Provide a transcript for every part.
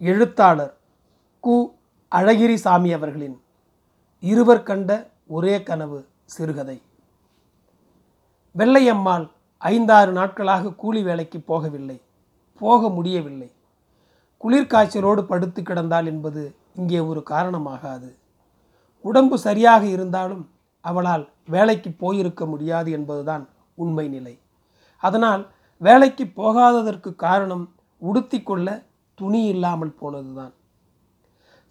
எழுத்தாளர் கு. அழகிரிசாமி அவர்களின் இருவர் கண்ட ஒரே கனவு சிறுகதை. வெள்ளையம்மாள் ஐந்தாறு நாட்களாக கூலி வேலைக்கு போகவில்லை. போக முடியவில்லை. குளிர்காய்ச்சலோடு படுத்து கிடந்தாள் என்பது இங்கே ஒரு காரணமாகாது. உடம்பு சரியாக இருந்தாலும் அவளால் வேலைக்கு போயிருக்க முடியாது என்பதுதான் உண்மை நிலை. அதனால் வேலைக்கு போகாததற்கு காரணம் உடுத்திக்கொள்ள துணி இல்லாமல் போனதுதான்.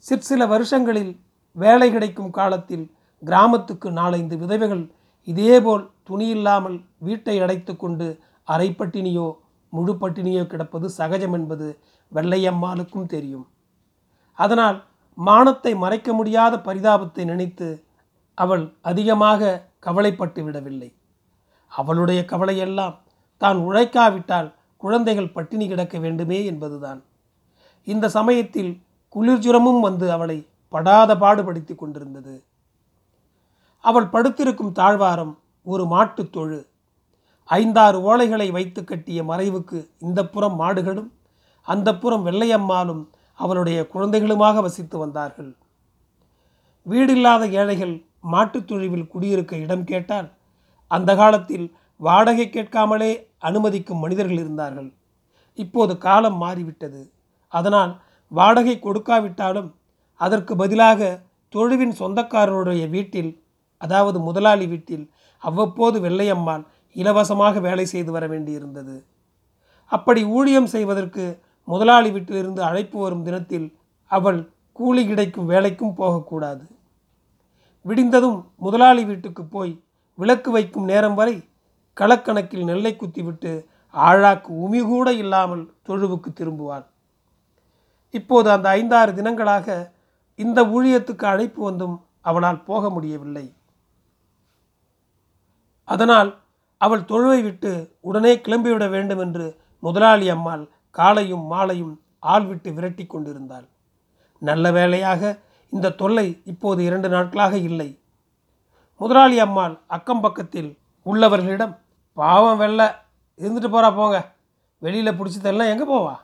சிற்சில வருஷங்களில் வேலை கிடைக்கும் காலத்தில் கிராமத்துக்கு நாலைந்து விதவைகள் இதேபோல் துணி இல்லாமல் வீட்டை அடைத்து கொண்டு அரைப்பட்டினியோ முழு பட்டினியோ கிடப்பது சகஜம் என்பது வெள்ளையம்மாளுக்கும் தெரியும். அதனால் மானத்தை மறைக்க முடியாத பரிதாபத்தை நினைத்து அவள் அதிகமாக கவலைப்பட்டு விடவில்லை. அவளுடைய கவலையெல்லாம் தான் உழைக்காவிட்டால் குழந்தைகள் பட்டினி கிடக்க வேண்டுமே என்பதுதான். இந்த சமயத்தில் குளிர்ஜுரமும் வந்து அவளை படாத பாடுபடுத்தி கொண்டிருந்தது. அவள் படுத்திருக்கும் தாழ்வாரம் ஒரு மாட்டுத் தொழு. ஐந்தாறு ஓலைகளை வைத்து கட்டிய மறைவுக்கு இந்த புறம் மாடுகளும் அந்த புறம் வெள்ளையம்மாளும் அவளுடைய குழந்தைகளுமாக வசித்து வந்தார்கள். வீடில்லாத ஏழைகள் மாட்டுத் தொழுவில் குடியிருக்க இடம் கேட்டால் அந்த காலத்தில் வாடகை கேட்காமலே அனுமதிக்கும் மனிதர்கள் இருந்தார்கள். இப்போது காலம் மாறிவிட்டது. அதனால் வாடகை கொடுக்காவிட்டாலும் அதற்கு பதிலாக தொழுவின் சொந்தக்காரருடைய வீட்டில் அதாவது முதலாளி வீட்டில் அவ்வப்போது வெள்ளையம்மாள் இலவசமாக வேலை செய்து வர வேண்டியிருந்தது. அப்படி ஊழியம் செய்வதற்கு முதலாளி வீட்டிலிருந்து அழைப்பு வரும் தினத்தில் அவள் கூலி கிடைக்கும் வேலைக்கும் போகக்கூடாது. விடிந்ததும் முதலாளி வீட்டுக்கு போய் விளக்கு வைக்கும் நேரம் வரை களக்கணக்கில் நெல்லை குத்திவிட்டு ஆழாக்கு உமி கூட இல்லாமல் தொழுவுக்கு திரும்புவாள். இப்போது அந்த ஐந்தாறு தினங்களாக இந்த ஊழியத்துக்கு அழைப்பு வந்தும் அவளால் போக முடியவில்லை. அதனால் அவள் தொழுவை விட்டு உடனே கிளம்பிவிட வேண்டும் என்று முதலாளி அம்மாள் காலையும் மாலையும் ஆள் விட்டு விரட்டி கொண்டிருந்தாள். நல்ல வேளையாக இந்த தொல்லை இப்போது இரண்டு நாட்களாக இல்லை. முதலாளி அம்மாள் அக்கம் பக்கத்தில் உள்ளவர்களிடம் பாவம் வெள்ள இருந்துட்டு போகிறா போங்க. வெளியில் பிடிச்சதெல்லாம் எங்கே போவா?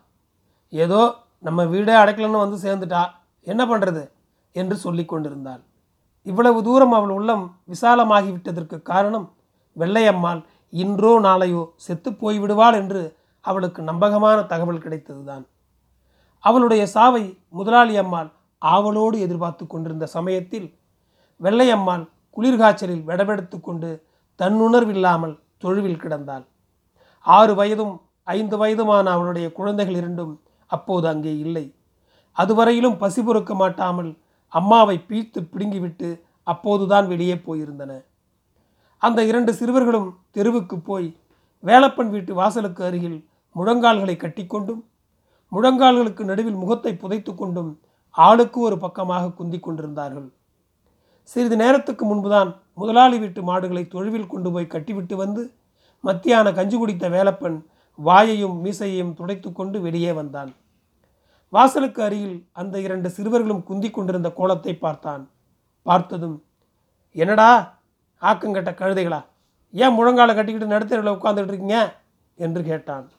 ஏதோ நம்ம வீடே அடைக்கலன்னு வந்து சேர்ந்துட்டா என்ன பண்ணுறது என்று சொல்லி கொண்டிருந்தாள். இவ்வளவு தூரம் அவள் உள்ளம் விசாலமாகிவிட்டதற்கு காரணம் வெள்ளையம்மாள் இன்றோ நாளையோ செத்து போய்விடுவாள் என்று அவளுக்கு நம்பகமான தகவல் கிடைத்ததுதான். அவளுடைய சாவை முதலாளி அம்மாள் ஆவலோடு எதிர்பார்த்து கொண்டிருந்த சமயத்தில் வெள்ளையம்மாள் குளிர்காய்ச்சலில் விடவெடுத்து கொண்டு தன்னுணர்வில்லாமல் தொழுவில் கிடந்தாள். ஆறு வயதும் ஐந்து வயதுமான அவளுடைய குழந்தைகள் இரண்டும் அப்போது அங்கே இல்லை. அதுவரையிலும் பசி பொறுக்க மாட்டாமல் அம்மாவை பீத்து பிடுங்கிவிட்டு அப்போதுதான் வெளியே போயிருந்தன. அந்த இரண்டு சிறுவர்களும் தெருவுக்கு போய் வேலப்பன் வீட்டு வாசலுக்கு அருகில் முழங்கால்களை கட்டிக்கொண்டும் முழங்கால்களுக்கு நடுவில் முகத்தை புதைத்து கொண்டும் ஆளுக்கு ஒரு பக்கமாக குந்தி கொண்டிருந்தார்கள். சிறிது நேரத்துக்கு முன்புதான் முதலாளி வீட்டு மாடுகளை தொழுவில் கொண்டு போய் கட்டிவிட்டு வந்து மத்தியான கஞ்சி குடித்த வேலப்பன் வாயையும் மீசையையும் துடைத்து கொண்டு வெளியே வந்தான். வாசலுக்கு அருகில் அந்த இரண்டு சிறுவர்களும் குந்தி கொண்டிருந்த கோலத்தை பார்த்தான். பார்த்ததும் என்னடா ஆக்கங்கட்ட கழுதைகளா? ஏன் முழங்கால கட்டிக்கிட்டு நடுத்தரில் உட்காந்துட்டு இருக்கீங்க? என்று கேட்டான்.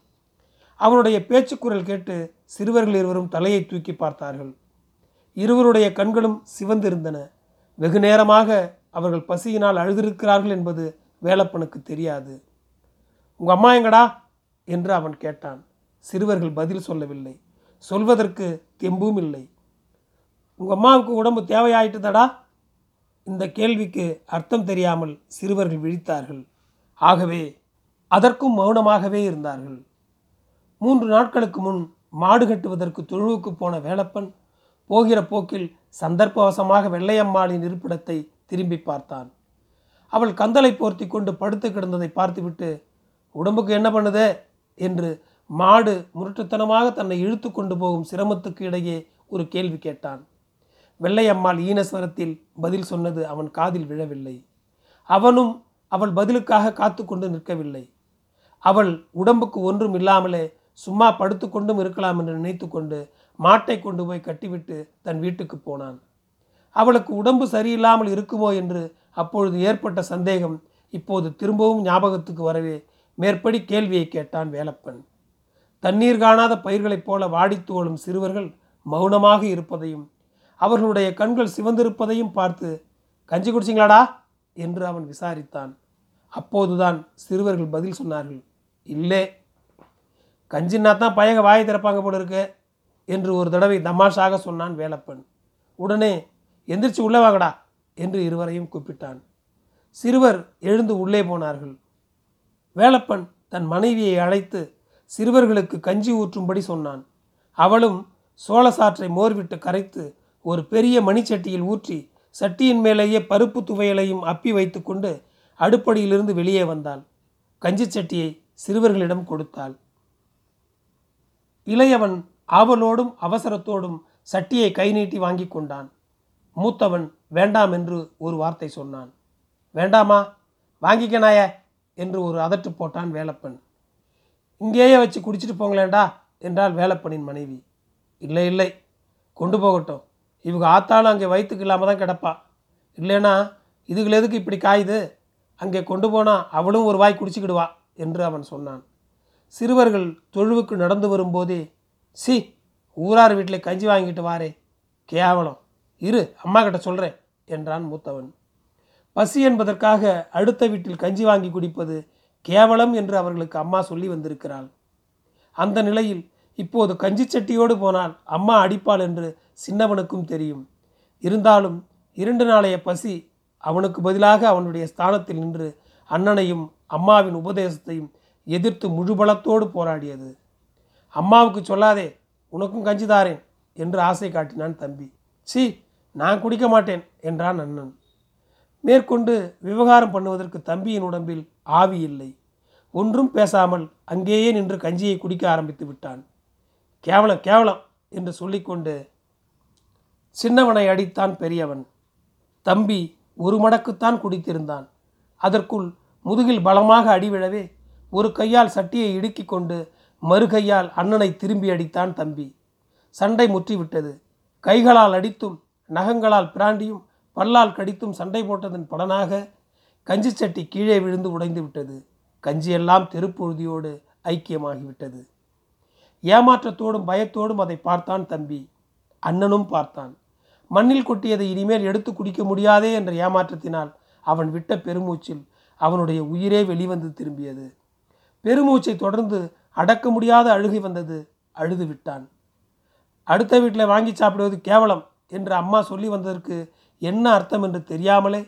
அவனுடைய பேச்சுக்குரல் கேட்டு சிறுவர்கள் இருவரும் தலையை தூக்கி பார்த்தார்கள். இருவருடைய கண்களும் சிவந்திருந்தன. வெகு நேரமாக அவர்கள் பசியினால் அழுதிருக்கிறார்கள் என்பது வேலப்பனுக்கு தெரியாது. உங்கள் அம்மா எங்கடா? என்று அவன் கேட்டான். சிறுவர்கள் பதில் சொல்லவில்லை. சொல்வதற்கு தெம்பும் இல்லை. உங்கள் அம்மாவுக்கு உடம்பு தேவையாயிட்டுதடா? இந்த கேள்விக்கு அர்த்தம் தெரியாமல் சிறுவர்கள் விழித்தார்கள். ஆகவே அதற்கும் மௌனமாகவே இருந்தார்கள். மூன்று நாட்களுக்கு முன் மாடு கட்டுவதற்கு தொழுவுக்கு போன வேலப்பன் போகிற போக்கில் சந்தர்ப்பவசமாக வெள்ளையம்மாளின் இருப்பிடத்தை திரும்பி பார்த்தான். அவள் கந்தலை போர்த்தி கொண்டு படுத்து கிடந்ததை பார்த்துவிட்டு உடம்புக்கு என்ன பண்ணுதே? என்று மாடு முரட்டுத்தனமாக தன்னை இழுத்து கொண்டு போகும் சிரமத்துக்கு இடையே ஒரு கேள்வி கேட்டான். வெள்ளையம்மாள் ஈனஸ்வரத்தில் பதில் சொன்னது அவன் காதில் விழவில்லை. அவனும் அவள் பதிலுக்காக காத்து கொண்டு நிற்கவில்லை. அவள் உடம்புக்கு ஒன்றும் இல்லாமலே சும்மா படுத்துக்கொண்டும் இருக்கலாம் என்று நினைத்து கொண்டு மாட்டை கொண்டு போய் கட்டிவிட்டு தன் வீட்டுக்கு போனான். அவளுக்கு உடம்பு சரியில்லாமல் இருக்குமோ என்று அப்பொழுது ஏற்பட்ட சந்தேகம் இப்போது திரும்பவும் ஞாபகத்துக்கு வரவே மேற்படி கேள்வியை கேட்டான் வேலப்பன். தண்ணீர் காணாத பயிர்களைப் போல வாடித்து ஓடும் சிறுவர்கள் மௌனமாக இருப்பதையும் அவர்களுடைய கண்கள் சிவந்திருப்பதையும் பார்த்து கஞ்சி குடிச்சிங்களாடா? என்று அவன் விசாரித்தான். அப்போதுதான் சிறுவர்கள் பதில் சொன்னார்கள் இல்லை. கஞ்சின்னா தான் பயங்க வாயை திறப்பாங்க போல இருக்கு என்று ஒரு தடவை தமாஷாக சொன்னான் வேலப்பன். உடனே எந்திரிச்சு உள்ளே வாங்கடா என்று இருவரையும் கூப்பிட்டான். சிறுவர் எழுந்து உள்ளே போனார்கள். வேலப்பன் தன் மனைவியை அழைத்து சிறுவர்களுக்கு கஞ்சி ஊற்றும்படி சொன்னான். அவளும் சோழ சாற்றை மோர்விட்டு கரைத்து ஒரு பெரிய மணிச்சட்டியில் ஊற்றி சட்டியின் மேலேயே பருப்பு துவையலையும் அப்பி வைத்துக்கொண்டு அடுப்படியிலிருந்து வெளியே வந்தாள். கஞ்சி சட்டியை சிறுவர்களிடம் கொடுத்தாள். இளையவன் ஆவலோடும் அவசரத்தோடும் சட்டியை கை நீட்டி வாங்கி கொண்டான். மூத்தவன் வேண்டாம் என்று ஒரு வார்த்தை சொன்னான். வேண்டாமா? வாங்கிக்கனாய என்று ஒரு அதட்டு போட்டான் வேலப்பன். இங்கேயே வச்சு குடிச்சிட்டு போங்களேண்டா என்றாள் வேலப்பனின் மனைவி. இல்லை இல்லை. கொண்டு போகட்டும். இவங்க ஆத்தாலும் அங்கே வயிற்றுக்கு இல்லாமல் தான் கிடப்பா. இல்லைனா இதுகள் எதுக்கு இப்படி காயுது? அங்கே கொண்டு போனால் அவளும் ஒரு வாய் குடிச்சிக்கிடுவா என்று அவன் சொன்னான். சிறுவர்கள் தொழுவுக்கு நடந்து வரும்போதே சி ஊரார் வீட்டில் கஞ்சி வாங்கிட்டு வாரே. கேவலம். இரு அம்மா கிட்ட சொல்கிறேன் என்றான் மூத்தவன். பசி என்பதற்காக அடுத்த வீட்டில் கஞ்சி வாங்கி குடிப்பது கேவலம் என்று அவர்களுக்கு அம்மா சொல்லி வந்திருக்கிறாள். அந்த நிலையில் இப்போது கஞ்சி சட்டியோடு போனால் அம்மா அடிப்பாள் என்று சின்னவனுக்கும் தெரியும். இருந்தாலும் இரண்டு நாளைய பசி அவனுக்கு பதிலாக அவனுடைய ஸ்தானத்தில் நின்று அண்ணனையும் அம்மாவின் உபதேசத்தையும் எதிர்த்து முழுபலத்தோடு போராடியது. அம்மாவுக்கு சொல்லாதே உனக்கும் கஞ்சி தாரேன் என்று ஆசை காட்டினான் தம்பி. சி நான் குடிக்க மாட்டேன் என்றான் அண்ணன். மேற்கொண்டு விவகாரம் பண்ணுவதற்கு தம்பியின் உடம்பில் ஆவி இல்லை. ஒன்றும் பேசாமல் அங்கேயே நின்று கஞ்சியை குடிக்க ஆரம்பித்து விட்டான். கேவலம் கேவலம் என்று சொல்லிக்கொண்டு சின்னவனை அடித்தான் பெரியவன். தம்பி ஒரு மடக்குத்தான் குடித்திருந்தான். அதற்குள் முதுகில் பலமாக அடிவிழவே ஒரு கையால் சட்டியை இடுக்கிக் கொண்டு மறு கையால் அண்ணனை திரும்பி அடித்தான் தம்பி. சண்டை முற்றிவிட்டது. கைகளால் அடித்தும் நகங்களால் பிராண்டியும் பல்லால் கடித்தும் சண்டை போட்டதன் பலனாக கஞ்சி சட்டி கீழே விழுந்து உடைந்து விட்டது. கஞ்சியெல்லாம் தெருப்பொழுதியோடு ஐக்கியமாகிவிட்டது. ஏமாற்றத்தோடும் பயத்தோடும் அதை பார்த்தான் தம்பி. அண்ணனும் பார்த்தான். மண்ணில் கொட்டியதை இனிமேல் எடுத்து குடிக்க முடியாதே என்ற ஏமாற்றத்தினால் அவன் விட்ட பெருமூச்சில் அவனுடைய உயிரே வெளிவந்து திரும்பியது. பெருமூச்சை தொடர்ந்து அடக்க முடியாத அழுகை வந்தது. அழுது விட்டான். அடுத்த வீட்டில் வாங்கி சாப்பிடுவது கேவலம் என்று அம்மா சொல்லி வந்ததற்கு என்ன அர்த்தம் என்று தெரியாமலே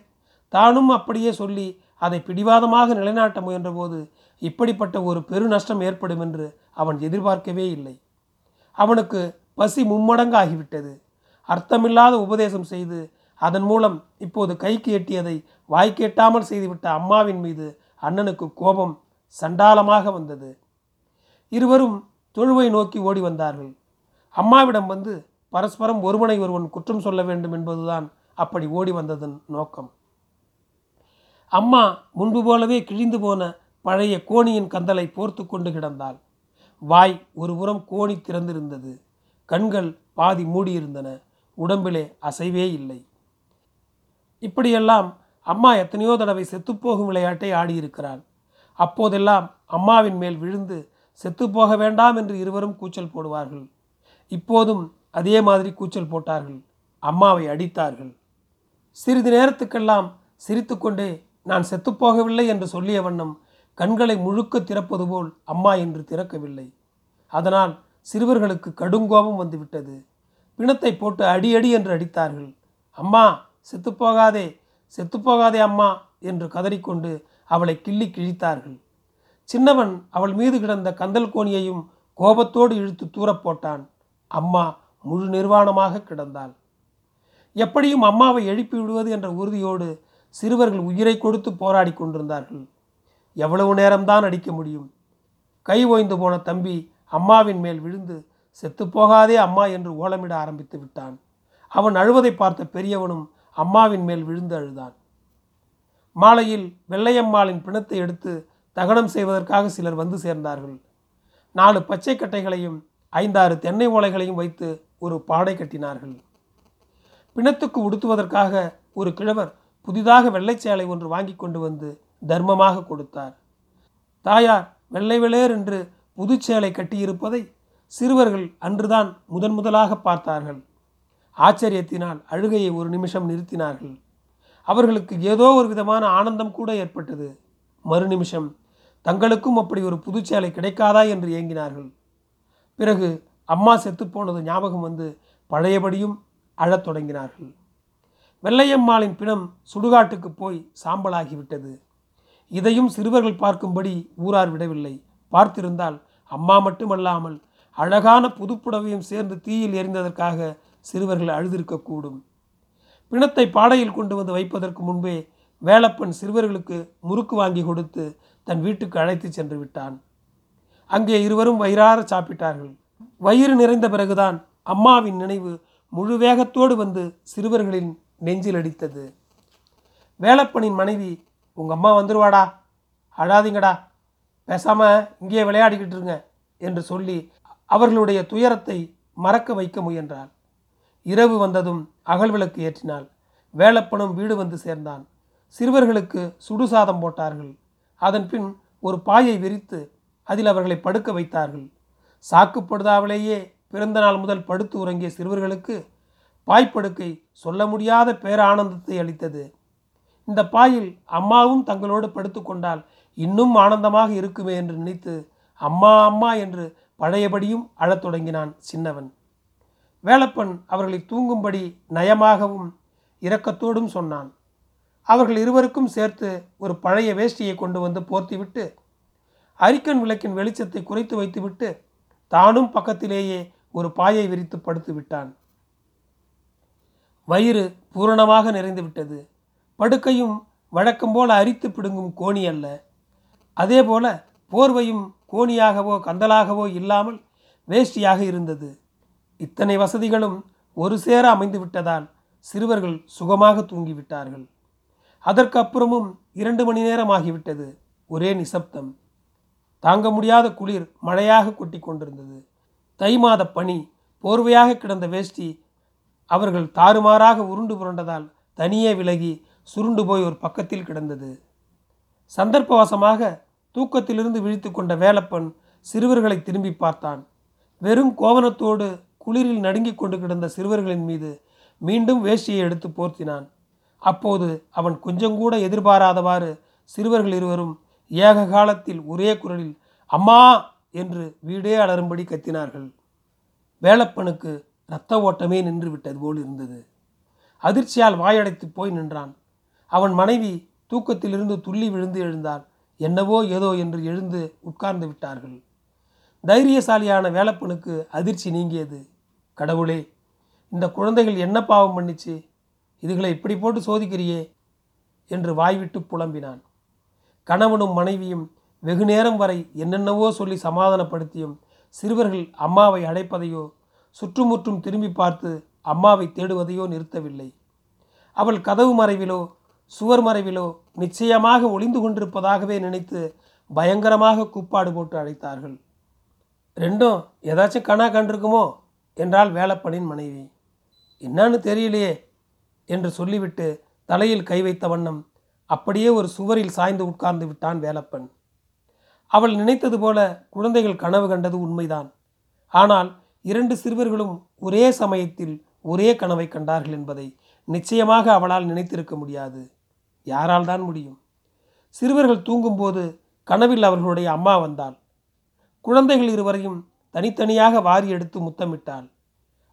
தானும் அப்படியே சொல்லி அதை பிடிவாதமாக நிலைநாட்ட முயன்றபோது இப்படிப்பட்ட ஒரு பெரு நஷ்டம் ஏற்படும் என்று அவன் எதிர்பார்க்கவே இல்லை. அவனுக்கு பசி மும்மடங்கு ஆகிவிட்டது அர்த்தமில்லாத உபதேசம் செய்து அதன் மூலம் இப்போது கைக்கு எட்டியதை வாய்க்கேட்டாமல் செய்துவிட்ட அம்மாவின் மீது அண்ணனுக்கு கோபம் சண்டாளமாக வந்தது. இருவரும் தொழுவை நோக்கி ஓடி வந்தார்கள். அம்மாவிடம் வந்து பரஸ்பரம் ஒருவனை ஒருவன் குற்றம் சொல்ல வேண்டும் என்பதுதான் அப்படி ஓடி வந்ததன் நோக்கம். அம்மா முன்பு போலவே கிழிந்து போன பழைய கோணியின் கந்தலை போர்த்து கொண்டு கிடந்தாள். வாய் ஒரு புறம் கோணி திறந்திருந்தது. கண்கள் பாதி மூடியிருந்தன. உடம்பிலே அசைவே இல்லை. இப்படியெல்லாம் அம்மா எத்தனையோ தடவை செத்துப்போகும் விளையாட்டை ஆடியிருக்கிறாள். அப்போதெல்லாம் அம்மாவின் மேல் விழுந்து செத்துப்போக வேண்டாம் என்று இருவரும் கூச்சல் போடுவார்கள். இப்போதும் அதே மாதிரி கூச்சல் போட்டார்கள். அம்மாவை அடித்தார்கள். சிறிது நேரத்துக்கெல்லாம் சிரித்துக்கொண்டே நான் செத்துப்போகவில்லை என்று சொல்லிய வண்ணம் கண்களை முழுக்க திறப்பது போல் அம்மா என்று திறக்கவில்லை. அதனால் சிறுவர்களுக்கு கடுங்கோபம் வந்துவிட்டது. பிணத்தை போட்டு அடி அடி என்று அடித்தார்கள். அம்மா செத்துப்போகாதே செத்துப்போகாதே அம்மா என்று கதறிக்கொண்டு அவளை கிள்ளி கிழித்தார்கள். சின்னவன் அவள் மீது கிடந்த கந்தல் கோணியையும் கோபத்தோடு இழுத்து தூரப் போட்டான். அம்மா முழு நிர்வாணமாக கிடந்தாள். எப்படியும் அம்மாவை எழுப்பி விடுவது என்ற உறுதியோடு சிறுவர்கள் உயிரை கொடுத்து போராடி கொண்டிருந்தார்கள். எவ்வளவு நேரம்தான் அடிக்க முடியும்? கை ஓய்ந்து போன தம்பி அம்மாவின் மேல் விழுந்து செத்துப்போகாதே அம்மா என்று ஓலமிட ஆரம்பித்து விட்டான். அவன் அழுவதை பார்த்த பெரியவனும் அம்மாவின் மேல் விழுந்து அழுதான். மாலையில் வெள்ளையம்மாளின் பிணத்தை எடுத்து தகனம் செய்வதற்காக சிலர் வந்து சேர்ந்தார்கள். நாலு பச்சை கட்டைகளையும் ஐந்தாறு தென்னை ஓலைகளையும் வைத்து ஒரு பாடை கட்டினார்கள். பிணத்துக்கு உடுத்துவதற்காக ஒரு கிழவர் புதிதாக வெள்ளை சேலை ஒன்று வாங்கி கொண்டு வந்து தர்மமாக கொடுத்தார். தாயார் வெள்ளை வெளேர் என்று புதுச்சேலை கட்டியிருப்பதை சிறுவர்கள் அன்றுதான் முதன் முதலாக பார்த்தார்கள். ஆச்சரியத்தினால் அழுகையை ஒரு நிமிஷம் நிறுத்தினார்கள். அவர்களுக்கு ஏதோ ஒரு விதமான ஆனந்தம் கூட ஏற்பட்டது. மறு நிமிஷம் தங்களுக்கும் அப்படி ஒரு புதுச்சேலை கிடைக்காதா? என்று ஏங்கினார்கள். பிறகு அம்மா செத்துப்போனது ஞாபகம் வந்து பழையபடியும் அழத் தொடங்கினார்கள். வெள்ளையம்மாளின் பிணம் சுடுகாட்டுக்கு போய் சாம்பலாகிவிட்டது. இதையும் சிறுவர்கள் பார்க்கும்படி ஊரார் விடவில்லை. பார்த்திருந்தால் அம்மா மட்டுமல்லாமல் அழகான புதுப்புடவையும் சேர்ந்து தீயில் எரிந்ததற்காக சிறுவர்கள் அழுதிருக்கக்கூடும். பிணத்தை பாடையில் கொண்டு வந்து வைப்பதற்கு முன்பே வேலப்பன் சிறுவர்களுக்கு முறுக்கு வாங்கி கொடுத்து தன் வீட்டுக்கு அழைத்து சென்று விட்டான். அங்கே இருவரும் வயிறார சாப்பிட்டார்கள். வயிறு நிறைந்த பிறகுதான் அம்மாவின் நினைவு முழு வேகத்தோடு வந்து சிறுவர்களின் நெஞ்சில் அடித்தது. வேலப்பனின் மனைவி உங்கள் அம்மா வந்துருவாடா அழாதீங்கடா பேசாமல் இங்கேயே விளையாடிக்கிட்டு இருங்க என்று சொல்லி அவர்களுடைய துயரத்தை மறக்க வைக்க முயன்றாள். இரவு வந்ததும் அகல் விளக்கு ஏற்றினாள். வேலப்பனும் வீடு வந்து சேர்ந்தான். சிறுவர்களுக்கு சுடுசாதம் போட்டார்கள். அதன் பின் ஒரு பாயை விரித்து அதில் அவர்களை படுக்க வைத்தார்கள். சாக்குப்படுதாவிலேயே பிறந்த நாள் முதல் படுத்து உறங்கிய சிறுவர்களுக்கு பாய்ப்படுக்கை சொல்ல முடியாத பேரானந்தத்தை அளித்தது. இந்த பாயில் அம்மாவும் தங்களோடு படுத்துக்கொண்டால் இன்னும் ஆனந்தமாக இருக்குமே என்று நினைத்து அம்மா அம்மா என்று பழையபடியும் அழத் தொடங்கினான் சின்னவன். வேலப்பன் அவர்களை தூங்கும்படி நயமாகவும் இரக்கத்தோடும் சொன்னான். அவர்கள் இருவருக்கும் சேர்த்து ஒரு பழைய வேஷ்டியை கொண்டு வந்து போர்த்திவிட்டு அரிக்கன் விளக்கின் வெளிச்சத்தை குறைத்து வைத்துவிட்டு தானும் பக்கத்திலேயே ஒரு பாயை விரித்து படுத்து விட்டான் வயிறு பூரணமாக நிறைந்து விட்டது படுக்கையும் வழக்கம் போல அரித்து பிடுங்கும் கோணி அல்ல. அதே போல போர்வையும் கோணியாகவோ கந்தலாகவோ இல்லாமல் வேஷ்டியாக இருந்தது. இத்தனை வசதிகளும் ஒரு சேர அமைந்து விட்டதால் சிறுவர்கள் சுகமாக தூங்கிவிட்டார்கள். அதற்கு அப்புறமும் இரண்டு மணி நேரம் ஆகிவிட்டது. ஒரே நிசப்தம். தாங்க முடியாத குளிர் மழையாக கொட்டி கொண்டிருந்தது. தை மாத பனி போர்வையாக கிடந்த வேஷ்டி அவர்கள் தாறுமாறாக உருண்டு புரண்டதால் தனியே விலகி சுருண்டு போய் ஒரு பக்கத்தில் கிடந்தது. சந்தர்ப்பவசமாக தூக்கத்திலிருந்து விழித்து கொண்ட வேலப்பன் சிறுவர்களை திரும்பி பார்த்தான். வெறும் கோவணத்தோடு குளிரில் நடுங்கிக் கொண்டு கிடந்த சிறுவர்களின் மீது மீண்டும் வேஷ்டியை எடுத்து போர்த்தினான். அப்போது அவன் கொஞ்சங்கூட எதிர்பாராதவாறு சிறுவர்கள் இருவரும் ஏக காலத்தில் ஒரே குரலில் அம்மா என்று வீடே அலரும்படி கத்தினார்கள். வேலப்பனுக்கு இரத்த ஓட்டமே நின்று விட்டது போல் இருந்தது. அதிர்ச்சியால் வாயடைத்து போய் நின்றான். அவன் மனைவி தூக்கத்திலிருந்து துள்ளி விழுந்து எழுந்தாள். என்னவோ ஏதோ என்று எழுந்து உட்கார்ந்து விட்டார்கள். தைரியசாலியான வேலப்பனுக்கு அதிர்ச்சி நீங்கியது. கடவுளே இந்த குழந்தைகள் என்ன பாவம் பண்ணிச்சு? இதுகளை இப்படி போட்டு சோதிக்கிறியே? என்று வாய்விட்டு புலம்பினான். கணவனும் மனைவியும் வெகு நேரம் வரை என்னென்னவோ சொல்லி சமாதானப்படுத்தியும் சிறுவர்கள் அம்மாவை அடைப்பதையோ சுற்றுமுற்றும் திரும்பி பார்த்து அம்மாவை தேடுவதையோ நிறுத்தவில்லை. அவள் கதவு மறைவிலோ சுவர் மறைவிலோ நிச்சயமாக ஒளிந்து கொண்டிருப்பதாகவே நினைத்து பயங்கரமாக கூப்பாடு போட்டு அழைத்தார்கள். ரெண்டும் ஏதாச்சும் கணா கண்டிருக்குமோ? என்றால் வேலப்பனின் மனைவி. என்னன்னு தெரியலையே என்று சொல்லிவிட்டு தலையில் கை வைத்த வண்ணம் அப்படியே ஒரு சுவரில் சாய்ந்து உட்கார்ந்து விட்டான் வேலப்பன் அவள் நினைத்தது போல குழந்தைகள் கனவு கண்டது உண்மைதான். ஆனால் இரண்டு சிறுவர்களும் ஒரே சமயத்தில் ஒரே கனவை கண்டார்கள் என்பதை நிச்சயமாக அவளால் நினைத்திருக்க முடியாது. யாரால் தான் முடியும்? சிறுவர்கள் தூங்கும்போது கனவில் அவர்களுடைய அம்மா வந்தாள். குழந்தைகள் இருவரையும் தனித்தனியாக வாரி எடுத்து முத்தமிட்டாள்.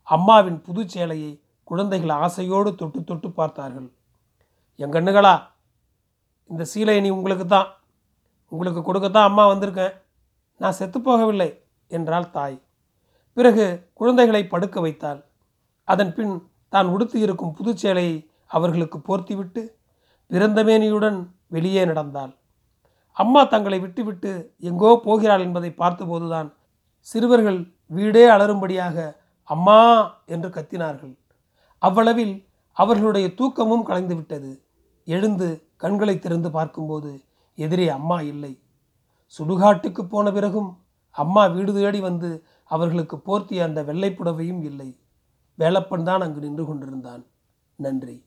அம்மாவின் புது சேலையை குழந்தைகள் ஆசையோடு தொட்டு தொட்டு பார்த்தார்கள். என் கண்ணுகளா இந்த சீலை நீ உங்களுக்கு தான் உங்களுக்கு கொடுக்கத்தான் அம்மா வந்திருக்கேன். நான் செத்துப்போகவில்லை என்றாள் தாய். பிறகு குழந்தைகளை படுக்க வைத்தாள். அதன் பின் தான் உடுத்து இருக்கும் புதுச்சேலையை அவர்களுக்கு போர்த்திவிட்டு பிறந்தமேனியுடன் வெளியே நடந்தாள். அம்மா தங்களை விட்டுவிட்டு எங்கோ போகிறாள் என்பதை பார்த்தபோதுதான் சிறுவர்கள் வீடே அலரும்படியாக அம்மா என்று கத்தினார்கள். அவ்வளவில் அவர்களுடைய தூக்கமும் கலைந்து விட்டது எழுந்து கண்களை திறந்து பார்க்கும்போது எதிரே அம்மா இல்லை. சுடுகாட்டுக்கு போன பிறகும் அம்மா வீடு தேடி வந்து அவர்களுக்கு போர்த்திய அந்த வெள்ளைப்புடவையும் இல்லை. வேலப்பன் தான் அங்கு நின்று கொண்டிருந்தான். நன்றி.